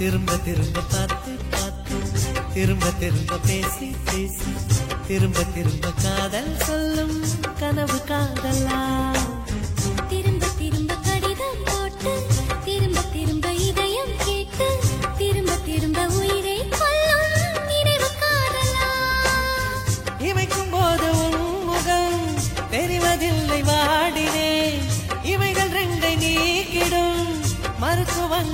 திரும்ப திரும்ப பார்த்து பார்த்து. திரும்ப திரும்ப பேசி பேசி. திரும்ப திரும்ப காதல் சொல்லும் கனவு காதலா.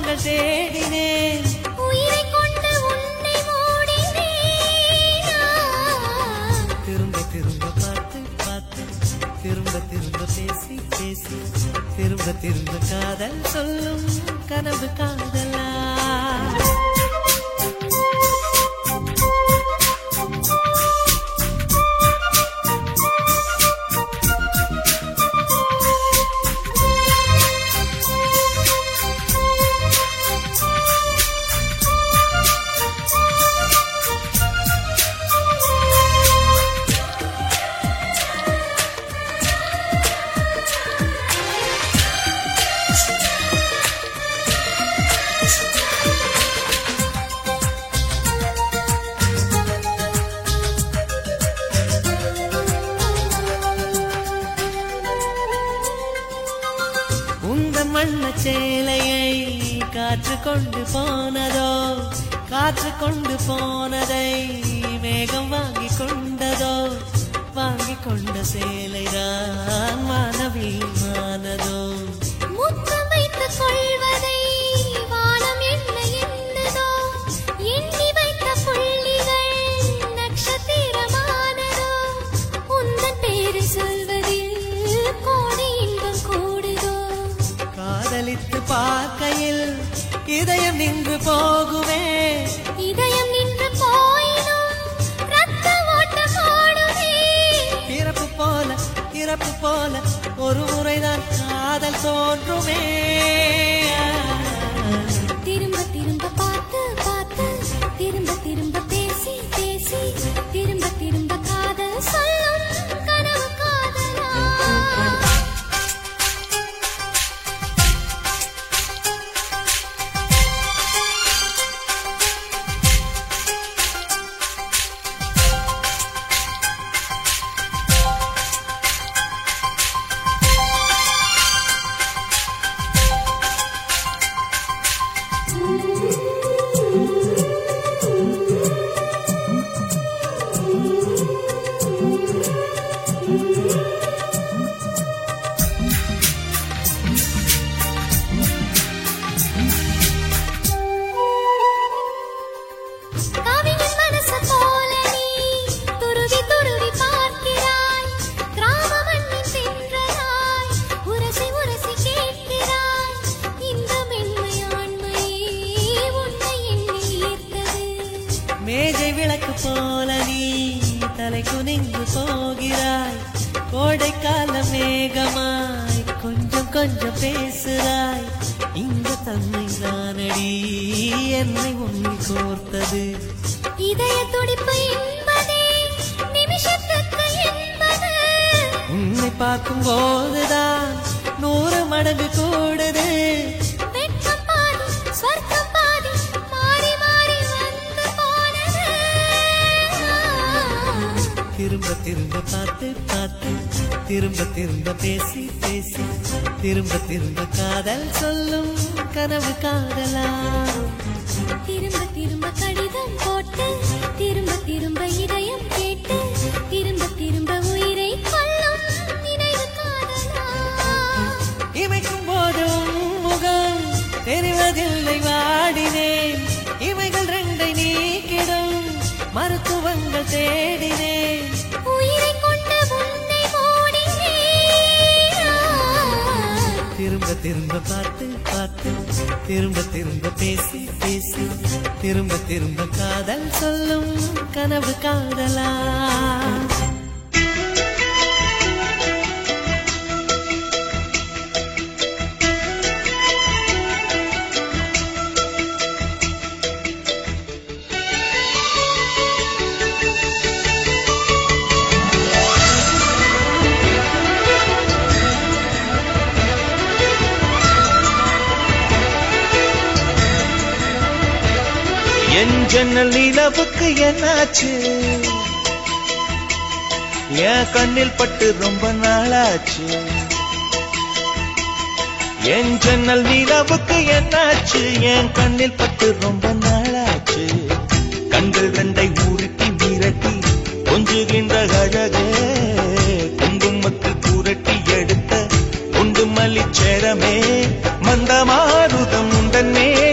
மருத்துவங்கள் தேடினேன். உயிரை கொண்டு உன்னை மூடினேனா? திரும்ப திரும்ப பார்த்து பார்த்து திரும்ப திரும்ப பேசி பேசி திரும்ப திரும்ப காதல் சொல்லும் கனவு காதலா. இதயம் நின்று போகுமே. இதயம் நின்று போயினும் ரத்த ஓட்டம் ஓடுமே பிறப்பு போல இறப்பு போல ஒரு முறைதான் காதல் தோன்றுமே. திரும்ப திரும்ப பார்த்து பார்த்து திரும்ப திரும்ப பேசி பேசி கொஞ்சம் பேசுறாய். இந்த தன்மை தானடி என்னை உன்னில் கோர்த்தது. இதய துடிப்பு உன்னை பார்க்கும் போதுதான் நூறு மடங்கு கூடுது. திரும்ப திரும்ப பார்த்து பார்த்து திரும்ப திரும்ப பேசி பேசி திரும்ப திரும்ப காதல் சொல்லும் கனவு காதலா. திரும்ப திரும்ப பார்த்து பார்த்து திரும்ப திரும்ப பேசி பேசி திரும்ப திரும்ப காதல் சொல்லும் கனவு காதலா. என் லீலாவுக்கு என்னாச்சு? என் கண்ணில் பட்டு ரொம்ப நாளாச்சு. என் ஜன்னல் நீலாவுக்கு என்னாச்சு? என் கண்ணில் பட்டு ரொம்ப நாளாச்சு. கண்கள் ரெண்டை உருட்டி மிரட்டி கொஞ்சுகின்ற அழகே குங்குமத்தில் புரட்டி எடுத்த குண்டு மல்லி மல்லிச்சேரமே. மந்தமாருதம் உந்தன் மேனியில்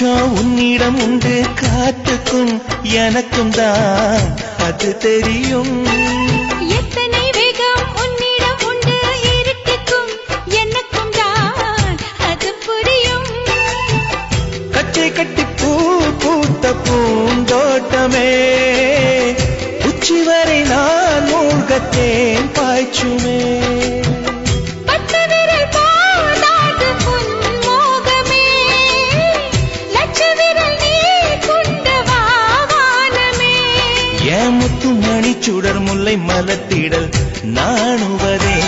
மச்சம் உன்னிடம் உண்டு காத்துக்கும் எனக்கும் தான். அது தெரியும். எத்தனை வேகம் உன்னிடம் உண்டு இருட்டுக்கும் எனக்கும் தான். அது புரியும். கச்சை கட்டி பூ பூத்த பூந்தோட்டமே உச்சி வரை நான் மூழ்கத்தேன் பாய்ச்சுமே. முல்லை மலத்திடல் நாணுவதே.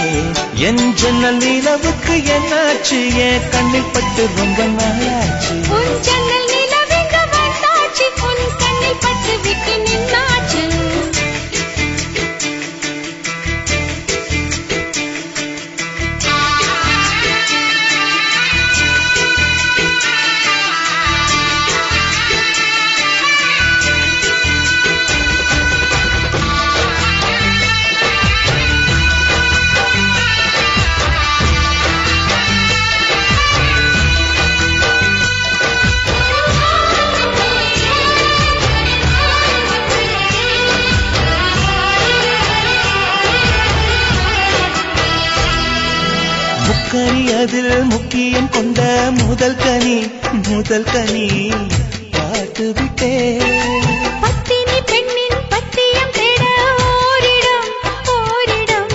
என் ஜன்னல் நிலவுக்கு என்னாச்சு? என் கண்ணில் பட்டு ரொம்ப நாளாச்சு. முக்கியம் கொண்ட முதல் கனி முதல் கனி பாட்டு விட்டேன். பத்தினி பெண்ணின் பத்தியம் தேட ஓரிடம் ஓரிடம்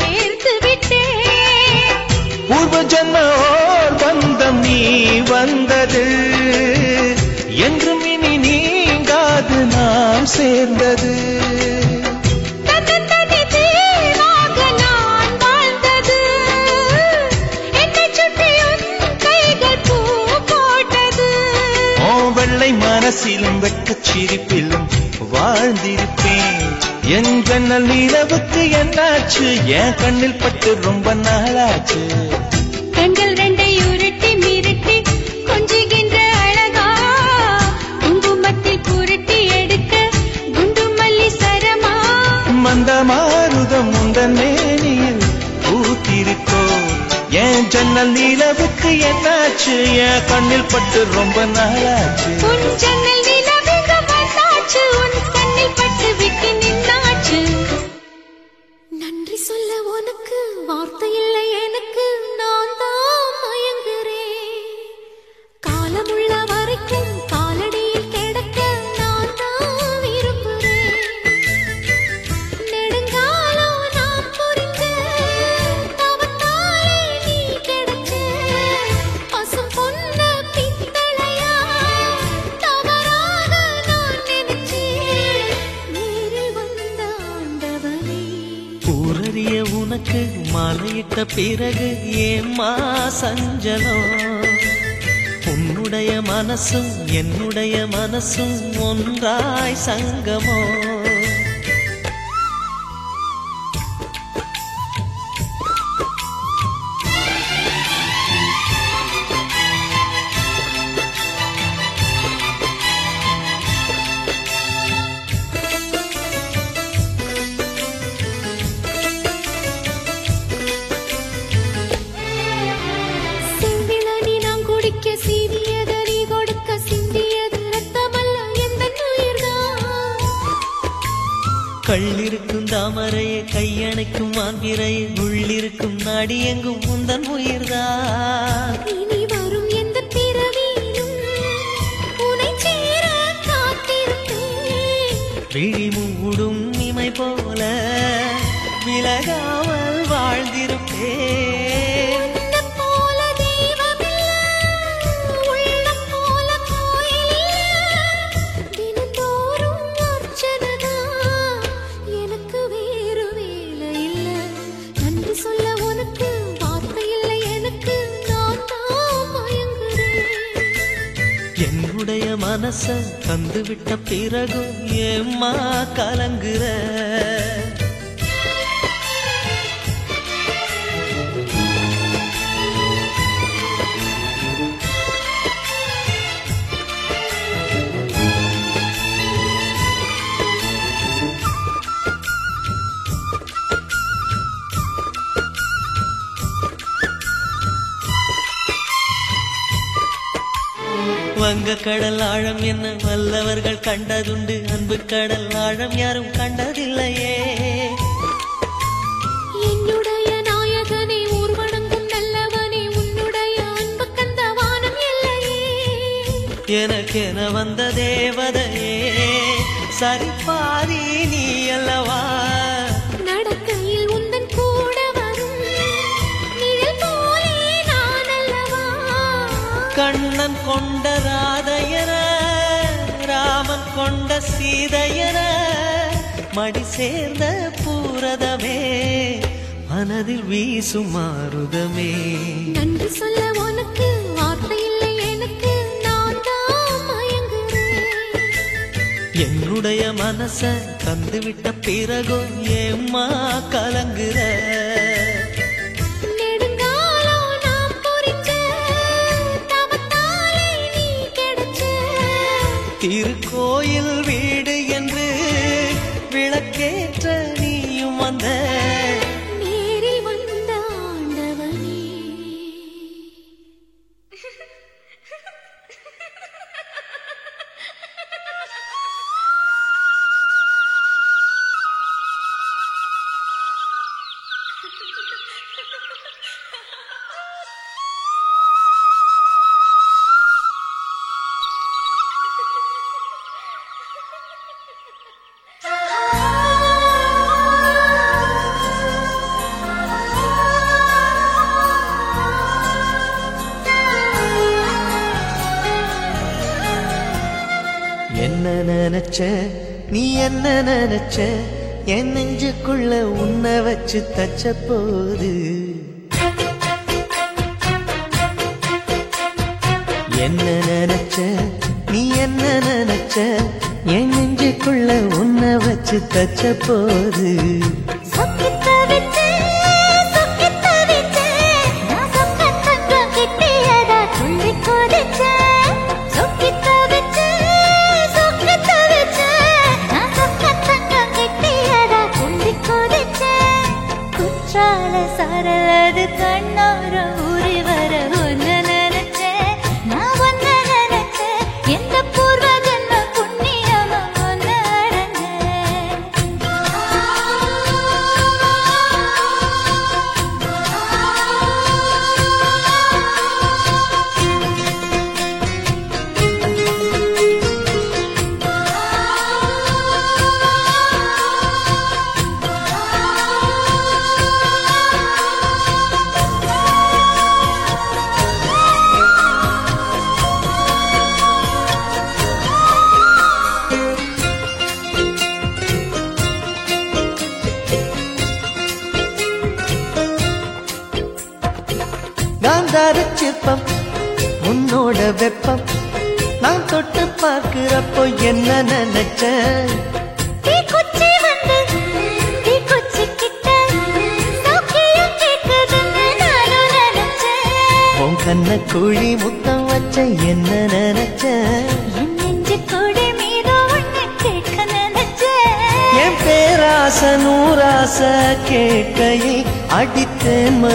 வேர்த்து விட்டேன். பூர்வ ஜன்ம ஓர் பந்தம் நீ வந்தது என்றும் இனி நீங்காது நாம் சேர்ந்தது. மனசிலும் வெட்கச் சிரிப்பிலும் வாழ்ந்திருப்பேன். என் ஜன்னல் நிலவுக்கு என்னாச்சு? என் கண்ணில் பட்டு ரொம்ப நாளாச்சு. கண்கள் ரெண்டை உருட்டி மிரட்டி கொஞ்சுகின்ற அழகா. குங்குமத்தில் புரட்டி எடுக்க குண்டு மல்லி சரமா. மந்த மாருதம் உந்தன் மேனியில் பூத்திருக்கோ என் ஜன்னல் நிலவுக்கு என்னாச்சு? என் கண்ணில் பட்டு ரொம்ப நாளாச்சு பிறகு ஏம்மா சஞ்சலம்? உன்னுடைய மனசும் என்னுடைய மனசும் ஒன்றாய் சங்கமோ கையணைக்கும் உள்ளிருக்கும் நாடி எங்கும் முந்தன் உயிர்தான். தந்துவிட்ட பிறகும் ஏம்மா கலங்குற? வங்க கடல் ஆழம் என்ன வல்லவர்கள் கண்டதுண்டு. அன்பு கடல் ஆழம் யாரும் கண்டதில்லையே. எனக்கென வந்த தேவதையே சரிபாதி நீ அல்லவா? கண்ணன் கொண்ட ராதையர ராமன் கொண்ட சீதையர மடி சேர்ந்த பூரதமே மனதில் வீசும் மாறுதமே நன்றி சொல்ல உனக்கு வார்த்தை இல்லை எனக்கு நான் என்னுடைய மனச தந்துவிட்ட பிறகும் ஏம்மா கலங்குற? திருக்கோயில் நினைச்ச நீ என்ன நினைச்ச? என் நெஞ்சுக்குள்ள உன்னை வச்சு தச்ச போது என்ன நினைச்ச? நீ என்ன நினைச்ச? என் நெஞ்சுக்குள்ள உன்னை வச்சு தச்ச போது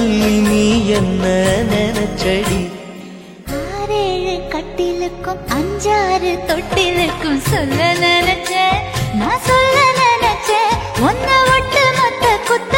சொல்லி நீ என்ன நினைச்சடி? ஆறேழு கட்டிலுக்கும் அஞ்சாறு தொட்டிலுக்கும் சொல்ல நினைச்சேன். நான் சொல்ல நினைச்சேன். ஒன்ன விட்டு மொத்த குத்த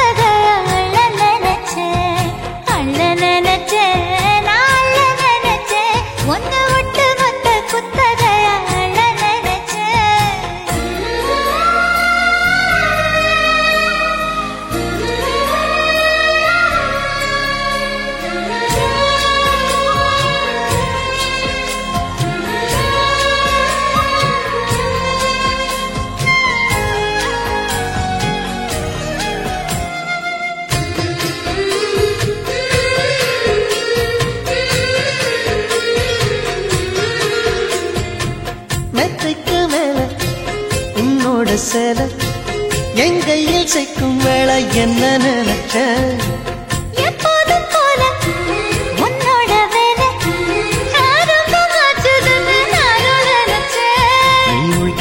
செல. எங்கையில் சிக்கும் வேலை என்ன நினைச்ச?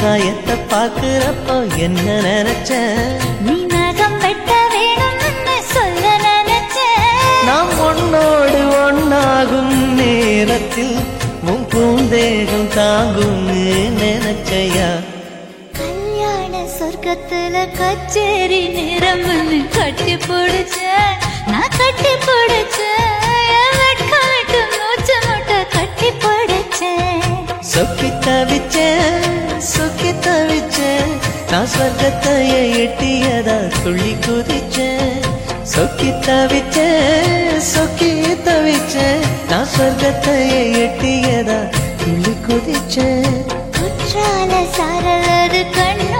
காயத்தை பாக்குறப்போ என்ன நினைச்ச? நீ நகம் வெட்ட வேணும் சொல்ல நினைச்ச நாம் ஒன்னோடு ஒன்னாகும் நேரத்தில் உன் பூந்தேகம் தாங்கும் நினைச்சையா? உறக்கத்துல கச்சேரி நிறம்னு கட்டி பிடிச்ச நான் கட்டி பிடிச்ச வெட்கமிட்டு மூச்சு மூட்டை கட்டி பிடிச்ச. சொக்கி தவிச்ச சொக்கி தவிச்ச நான் சொர்க்கத்தைய எட்டியதா துள்ளி குதிச்ச. சொக்கி தவிச்ச சொக்கி தவிச்ச நான் சொர்க்கத்தைய எட்டியதா துள்ளி குதிச்ச. குற்றால சாரலது கண்ணு